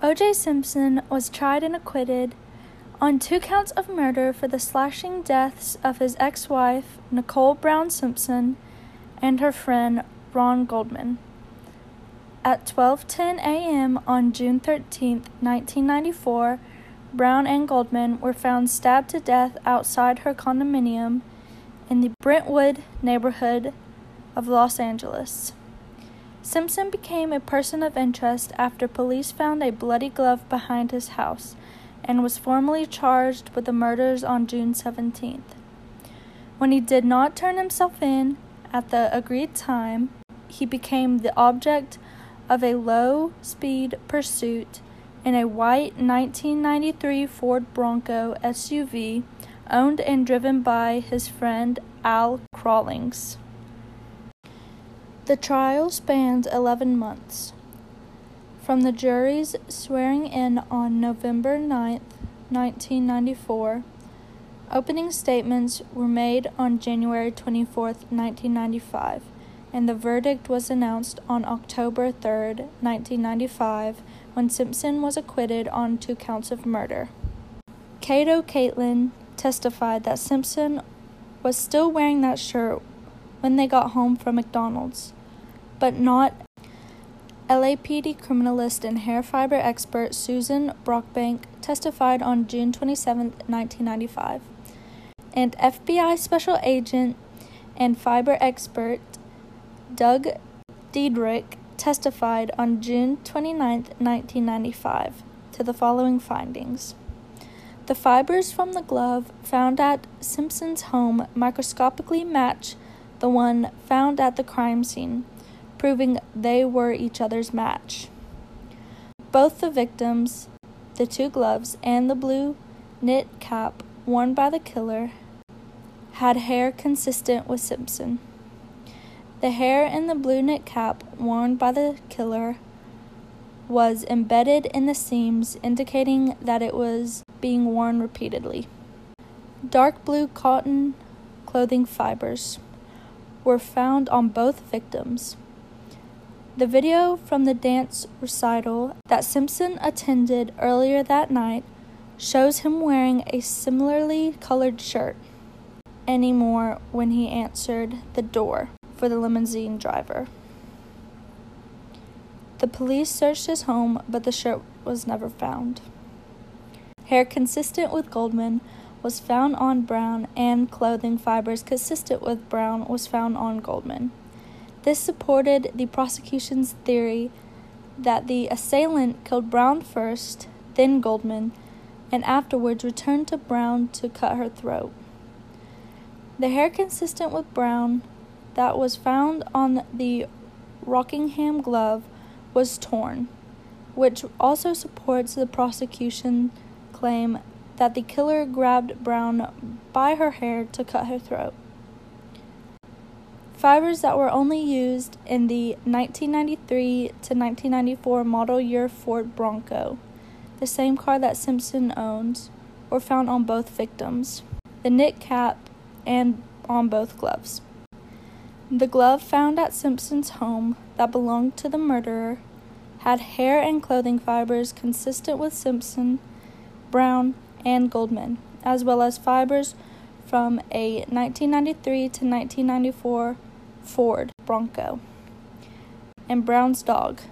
O.J. Simpson was tried and acquitted on two counts of murder for the slashing deaths of his ex wife, Nicole Brown Simpson, and her friend, Ron Goldman. At 12:10 a.m. on June 13, 1994, Brown and Goldman were found stabbed to death outside her condominium in the Brentwood neighborhood of Los Angeles. Simpson became a person of interest after police found a bloody glove behind his house and was formally charged with the murders on June 17th. When he did not turn himself in at the agreed time, he became the object of a low speed pursuit in a white 1993 Ford Bronco SUV owned and driven by his friend Al Cowlings. The trial spanned 11 months. From the jury's swearing in on November 9, 1994, opening statements were made on January 24, 1995, and the verdict was announced on October 3, 1995, when Simpson was acquitted on two counts of murder. Kato Kaelin testified that Simpson was still wearing that shirt when they got home from McDonald's but not LAPD criminalist and hair fiber expert Susan Brockbank testified on June 27, 1995. And FBI special agent and fiber expert Doug Deedrick testified on June 29, 1995, to the following findings. The fibers from the glove found at Simpson's home microscopically match the one found at the crime scene proving they were each other's match. Both the victims, the two gloves, and the blue knit cap worn by the killer had hair consistent with Simpson. The hair in the blue knit cap worn by the killer was embedded in the seams, indicating that it was being worn repeatedly. Dark blue cotton clothing fibers were found on both victims. The video from the dance recital that Simpson attended earlier that night shows him wearing a similarly colored shirt anymore when he answered the door for the limousine driver. The police searched his home, but the shirt was never found. Hair consistent with Goldman was found on Brown, and clothing fibers consistent with Brown was found on Goldman. This supported the prosecution's theory that the assailant killed Brown first, then Goldman, and afterwards returned to Brown to cut her throat. The hair consistent with Brown that was found on the Rockingham glove was torn, which also supports the prosecution claim that the killer grabbed Brown by her hair to cut her throat. Fibers that were only used in the 1993 to 1994 model year Ford Bronco, the same car that Simpson owns, were found on both victims, the knit cap, and on both gloves. The glove found at Simpson's home that belonged to the murderer had hair and clothing fibers consistent with Simpson, Brown, and Goldman, as well as fibers from a 1993 to 1994 Ford Bronco, and Brown's dog,